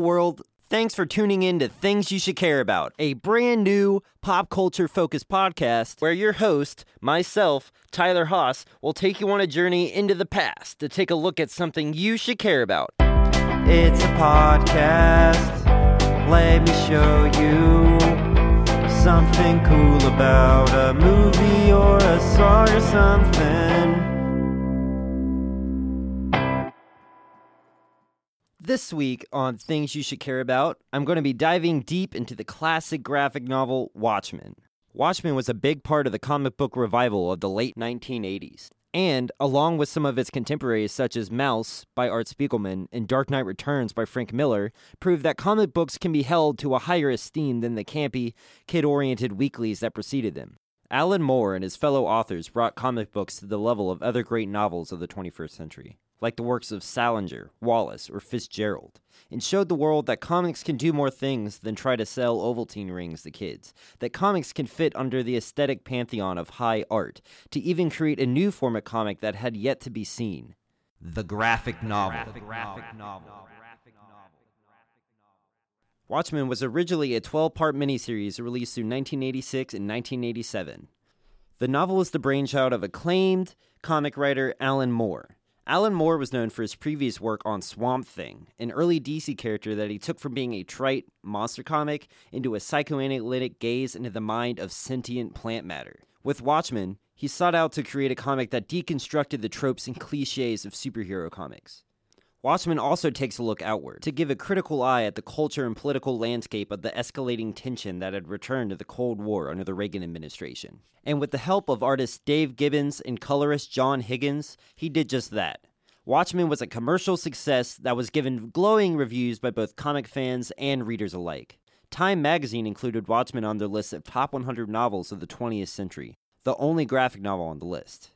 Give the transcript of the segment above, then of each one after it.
World. Thanks for tuning in to Things You Should Care About, a brand new pop culture focused podcast where your host, myself, Tyler Haas, will take you on a journey into the past to take a look at something you should care about. It's a podcast. Let me show you something cool about a movie or a song or something. This week on Things You Should Care About, I'm going to be diving deep into the classic graphic novel Watchmen. Watchmen was a big part of the comic book revival of the late 1980s. And, along with some of its contemporaries such as Maus by Art Spiegelman and Dark Knight Returns by Frank Miller, proved that comic books can be held to a higher esteem than the campy, kid oriented weeklies that preceded them. Alan Moore and his fellow authors brought comic books to the level of other great novels of the 21st century like the works of Salinger, Wallace, or Fitzgerald, and showed the world that comics can do more things than try to sell Ovaltine rings to kids, that comics can fit under the aesthetic pantheon of high art, to even create a new form of comic that had yet to be seen the graphic novel. The graphic novel. Watchmen was originally a 12 part miniseries released through 1986 and 1987. The novel is the brainchild of acclaimed comic writer Alan Moore. Alan Moore was known for his previous work on Swamp Thing, an early DC character that he took from being a trite monster comic into a psychoanalytic gaze into the mind of sentient plant matter. With Watchmen, he sought out to create a comic that deconstructed the tropes and cliches of superhero comics. Watchmen also takes a look outward to give a critical eye at the culture and political landscape of the escalating tension that had returned to the Cold War under the Reagan administration. And with the help of artist Dave Gibbons and colorist John Higgins, he did just that. Watchmen was a commercial success that was given glowing reviews by both comic fans and readers alike. Time magazine included Watchmen on their list of top 100 novels of the 20th century, the only graphic novel on the list.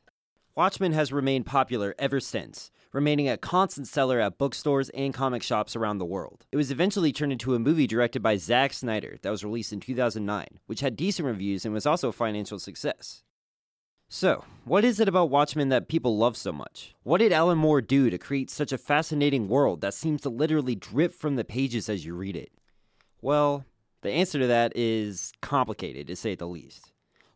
Watchmen has remained popular ever since, remaining a constant seller at bookstores and comic shops around the world. It was eventually turned into a movie directed by Zack Snyder that was released in 2009, which had decent reviews and was also a financial success. So, what is it about Watchmen that people love so much? What did Alan Moore do to create such a fascinating world that seems to literally drip from the pages as you read it? Well, the answer to that is complicated, to say the least.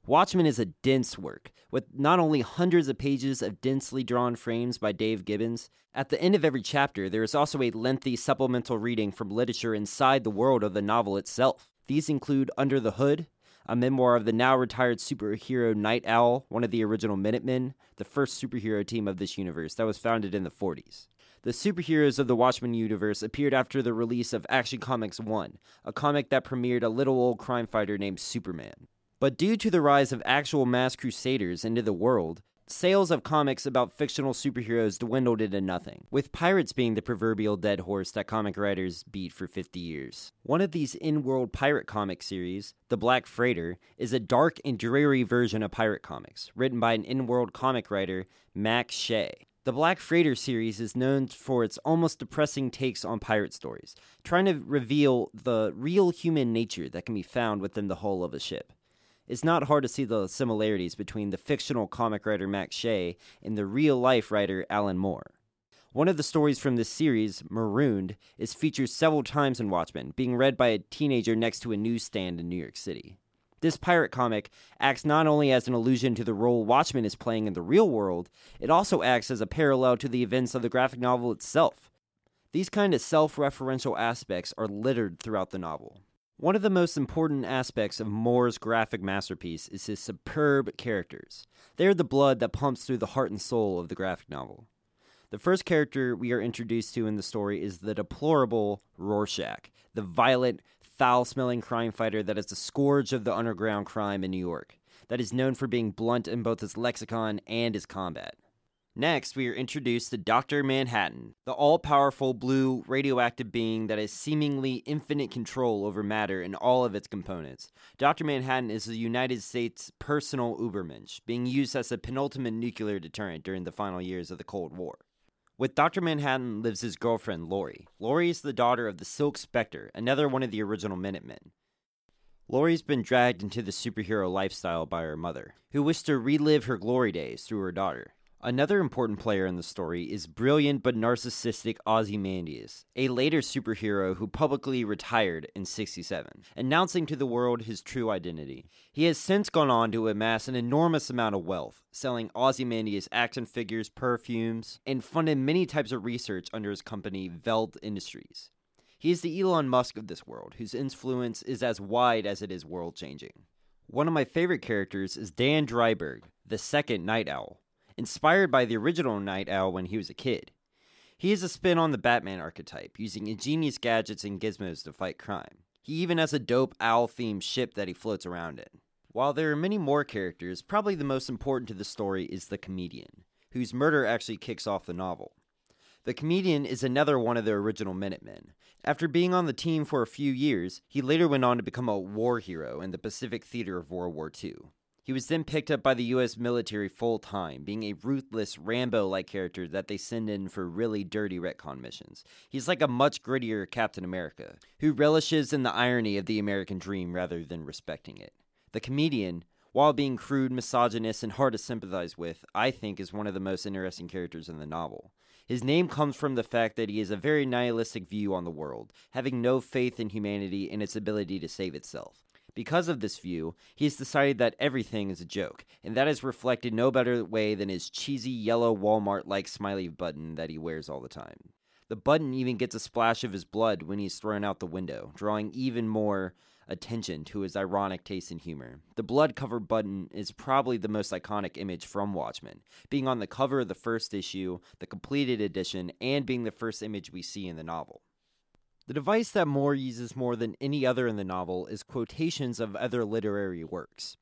Watchmen is a dense work, with not only hundreds of pages of densely drawn frames by Dave Gibbons, at the end of every chapter, there is also a lengthy supplemental reading from literature inside the world of the novel itself. These include Under the Hood, a memoir of the now retired superhero Nite Owl, one of the original Minutemen, the first superhero team of this universe that was founded in the 40s. The superheroes of the Watchmen universe appeared after the release of Action Comics 1, a comic that premiered a little old crime fighter named Superman. But due to the rise of actual mass crusaders into the world, sales of comics about fictional superheroes dwindled into nothing, with pirates being the proverbial dead horse that comic writers beat for 50 years. One of these in world pirate comic series, The Black Freighter, is a dark and dreary version of pirate comics, written by an in world comic writer, Max Shea. The Black Freighter series is known for its almost depressing takes on pirate stories, trying to reveal the real human nature that can be found within the hull of a ship it's not hard to see the similarities between the fictional comic writer Max Shea and the real life writer Alan Moore. One of the stories from this series, Marooned, is featured several times in Watchmen, being read by a teenager next to a newsstand in New York City. This pirate comic acts not only as an allusion to the role Watchmen is playing in the real world, it also acts as a parallel to the events of the graphic novel itself. These kind of self referential aspects are littered throughout the novel. One of the most important aspects of Moore's graphic masterpiece is his superb characters. They are the blood that pumps through the heart and soul of the graphic novel. The first character we are introduced to in the story is the deplorable Rorschach, the violent, foul smelling crime fighter that is the scourge of the underground crime in New York, that is known for being blunt in both his lexicon and his combat. Next, we are introduced to Dr. Manhattan, the all powerful blue radioactive being that has seemingly infinite control over matter and all of its components. Dr. Manhattan is the United States' personal Ubermensch, being used as a penultimate nuclear deterrent during the final years of the Cold War. With Dr. Manhattan lives his girlfriend, Laurie. Laurie is the daughter of the Silk Spectre, another one of the original Minutemen. Laurie's been dragged into the superhero lifestyle by her mother, who wished to relive her glory days through her daughter. Another important player in the story is brilliant but narcissistic Ozymandias, a later superhero who publicly retired in 67, announcing to the world his true identity. He has since gone on to amass an enormous amount of wealth, selling Ozymandias action figures, perfumes, and funded many types of research under his company Veidt Industries. He is the Elon Musk of this world, whose influence is as wide as it is world changing. One of my favorite characters is Dan Dreiberg, the second Nite Owl, inspired by the original Nite Owl when he was a kid. He is a spin on the Batman archetype, using ingenious gadgets and gizmos to fight crime. He even has a dope owl themed ship that he floats around in. While there are many more characters, probably the most important to the story is the comedian, whose murder actually kicks off the novel. The comedian is another one of the original Minutemen. After being on the team for a few years, he later went on to become a war hero in the Pacific Theater of World War II. He was then picked up by the US military full time, being a ruthless, Rambo like character that they send in for really dirty retcon missions. He's like a much grittier Captain America, who relishes in the irony of the American dream rather than respecting it. The comedian, while being crude, misogynist, and hard to sympathize with, I think is one of the most interesting characters in the novel. His name comes from the fact that he has a very nihilistic view on the world, having no faith in humanity and its ability to save itself. Because of this view, he has decided that everything is a joke, and that is reflected no better way than his cheesy yellow Walmart like smiley button that he wears all the time. The button even gets a splash of his blood when he's thrown out the window, drawing even more attention to his ironic taste in humor. The blood covered button is probably the most iconic image from Watchmen, being on the cover of the first issue, the completed edition, and being the first image we see in the novel. The device that Moore uses more than any other in the novel is quotations of other literary works.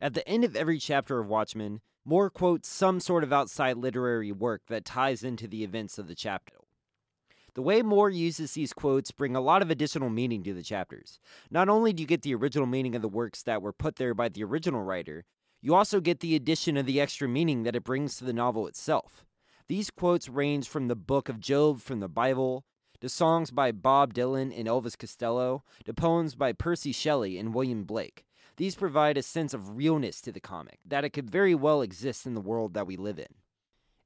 At the end of every chapter of Watchmen, Moore quotes some sort of outside literary work that ties into the events of the chapter. The way Moore uses these quotes bring a lot of additional meaning to the chapters. Not only do you get the original meaning of the works that were put there by the original writer, you also get the addition of the extra meaning that it brings to the novel itself. These quotes range from the book of Job from the Bible to songs by Bob Dylan and Elvis Costello, to poems by Percy Shelley and William Blake. These provide a sense of realness to the comic, that it could very well exist in the world that we live in.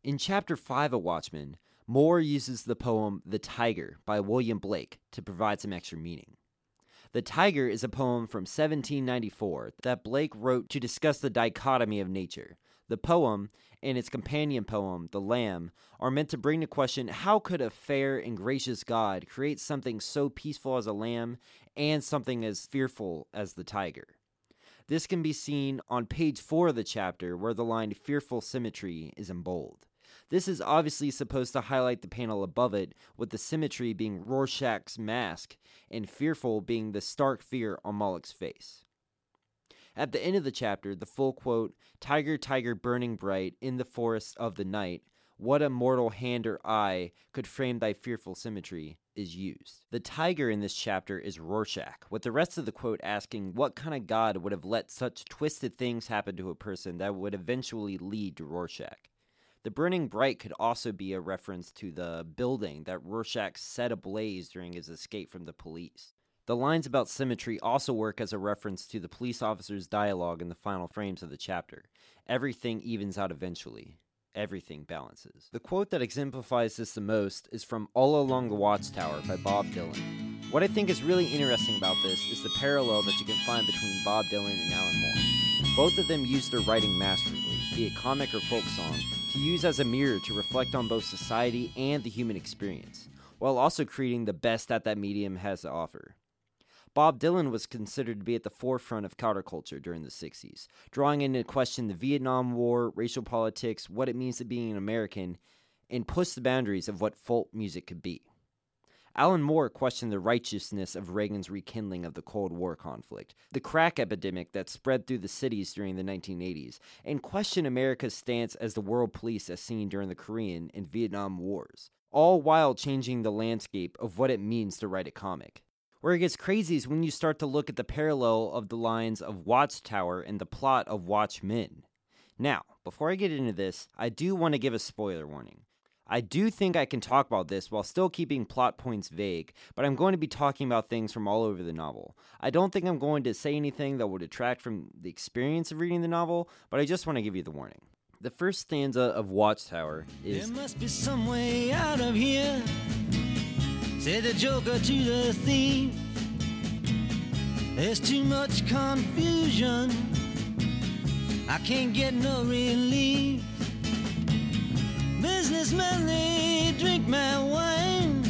In Chapter 5 of Watchmen, Moore uses the poem The Tyger by William Blake to provide some extra meaning. The Tyger is a poem from 1794 that Blake wrote to discuss the dichotomy of nature. The poem and its companion poem, The Lamb, are meant to bring to question how could a fair and gracious God create something so peaceful as a lamb and something as fearful as the tiger? This can be seen on page 4 of the chapter where the line fearful symmetry is in bold. This is obviously supposed to highlight the panel above it, with the symmetry being Rorschach's mask and fearful being the stark fear on Moloch's face. At the end of the chapter, the full quote, Tiger, tiger burning bright in the forest of the night, what a mortal hand or eye could frame thy fearful symmetry, is used. The tiger in this chapter is Rorschach, with the rest of the quote asking what kind of god would have let such twisted things happen to a person that would eventually lead to Rorschach. The burning bright could also be a reference to the building that Rorschach set ablaze during his escape from the police. The lines about symmetry also work as a reference to the police officer's dialogue in the final frames of the chapter. Everything evens out eventually. Everything balances. The quote that exemplifies this the most is from All Along the Watchtower by Bob Dylan. What I think is really interesting about this is the parallel that you can find between Bob Dylan and Alan Moore. Both of them used their writing masterfully, be it comic or folk song, to use as a mirror to reflect on both society and the human experience, while also creating the best that that medium has to offer. Bob Dylan was considered to be at the forefront of counterculture during the 60s, drawing into question the Vietnam War, racial politics, what it means to be an American, and pushed the boundaries of what folk music could be. Alan Moore questioned the righteousness of Reagan's rekindling of the Cold War conflict, the crack epidemic that spread through the cities during the 1980s, and questioned America's stance as the world police as seen during the Korean and Vietnam Wars, all while changing the landscape of what it means to write a comic. Where it gets crazy is when you start to look at the parallel of the lines of Watchtower and the plot of Watchmen. Now, before I get into this, I do want to give a spoiler warning. I do think I can talk about this while still keeping plot points vague, but I'm going to be talking about things from all over the novel. I don't think I'm going to say anything that will detract from the experience of reading the novel, but I just want to give you the warning. The first stanza of Watchtower is There must be some way out of here, said the Joker to the thief. There's too much confusion, I can't get no relief. Businessmen, they drink my wine,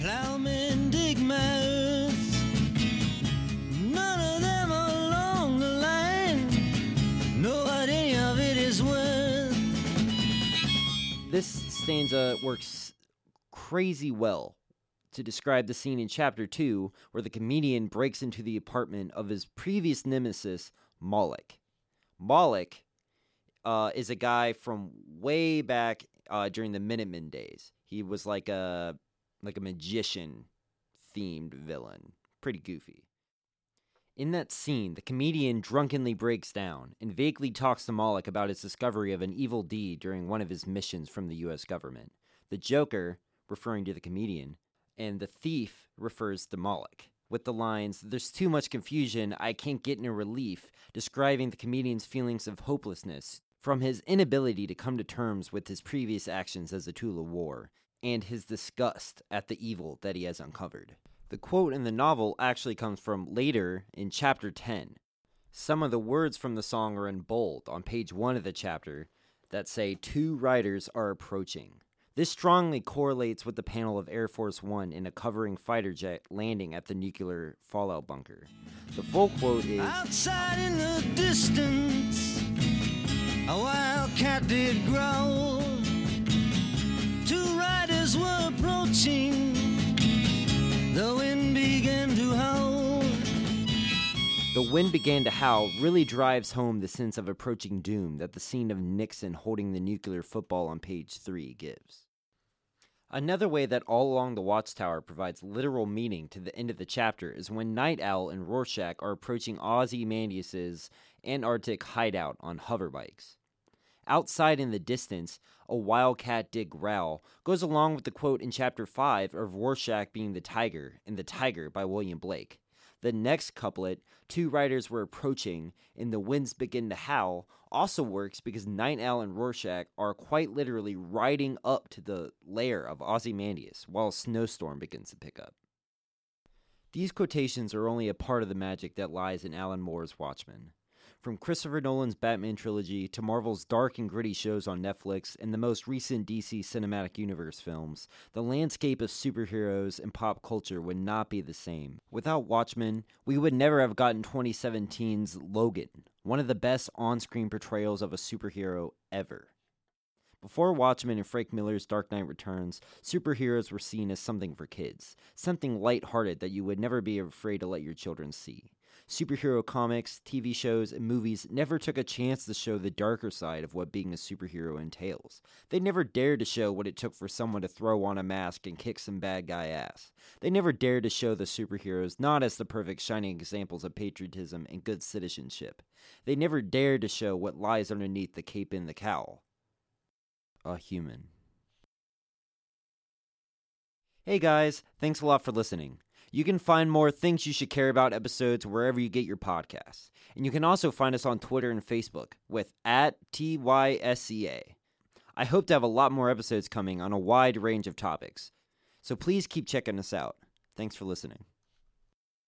plowmen dig my earth. None of them along the line know what any of it is worth. this stanza works crazy well to describe the scene in chapter 2 where the comedian breaks into the apartment of his previous nemesis, Moloch. Moloch uh, is a guy from way back uh, during the Minutemen days. He was like a like a magician themed villain, pretty goofy. In that scene, the comedian drunkenly breaks down and vaguely talks to Moloch about his discovery of an evil deed during one of his missions from the US government. The Joker, referring to the comedian, and the thief refers to Moloch, with the lines, There's too much confusion, I can't get no relief, describing the comedian's feelings of hopelessness from his inability to come to terms with his previous actions as a tool of war, and his disgust at the evil that he has uncovered. The quote in the novel actually comes from later in chapter 10. Some of the words from the song are in bold on page 1 of the chapter that say two riders are approaching. This strongly correlates with the panel of Air Force One in a covering fighter jet landing at the nuclear fallout bunker. The full quote is Outside in the distance, a wildcat did growl. Two riders were approaching, the wind began to howl. The wind began to howl really drives home the sense of approaching doom that the scene of Nixon holding the nuclear football on page 3 gives. Another way that All Along the Watchtower provides literal meaning to the end of the chapter is when Nite Owl and Rorschach are approaching Ozymandias' Antarctic hideout on hoverbikes. Outside in the distance, a wildcat did growl goes along with the quote in chapter 5 of Rorschach being the tiger and the tiger by William Blake. The next couplet, two riders were approaching and the winds begin to howl, also works because Nite Owl and Rorschach are quite literally riding up to the lair of Ozymandias while a snowstorm begins to pick up. These quotations are only a part of the magic that lies in Alan Moore's Watchmen. From Christopher Nolan's Batman trilogy to Marvel's dark and gritty shows on Netflix and the most recent DC Cinematic Universe films, the landscape of superheroes and pop culture would not be the same. Without Watchmen, we would never have gotten 2017's Logan, one of the best on screen portrayals of a superhero ever. Before Watchmen and Frank Miller's Dark Knight Returns, superheroes were seen as something for kids, something lighthearted that you would never be afraid to let your children see. Superhero comics, TV shows, and movies never took a chance to show the darker side of what being a superhero entails. They never dared to show what it took for someone to throw on a mask and kick some bad guy ass. They never dared to show the superheroes not as the perfect shining examples of patriotism and good citizenship. They never dared to show what lies underneath the cape and the cowl. A human. Hey guys, thanks a lot for listening. You can find more Things You Should Care About episodes wherever you get your podcasts. And you can also find us on Twitter and Facebook with at TYSCA. I hope to have a lot more episodes coming on a wide range of topics. So please keep checking us out. Thanks for listening.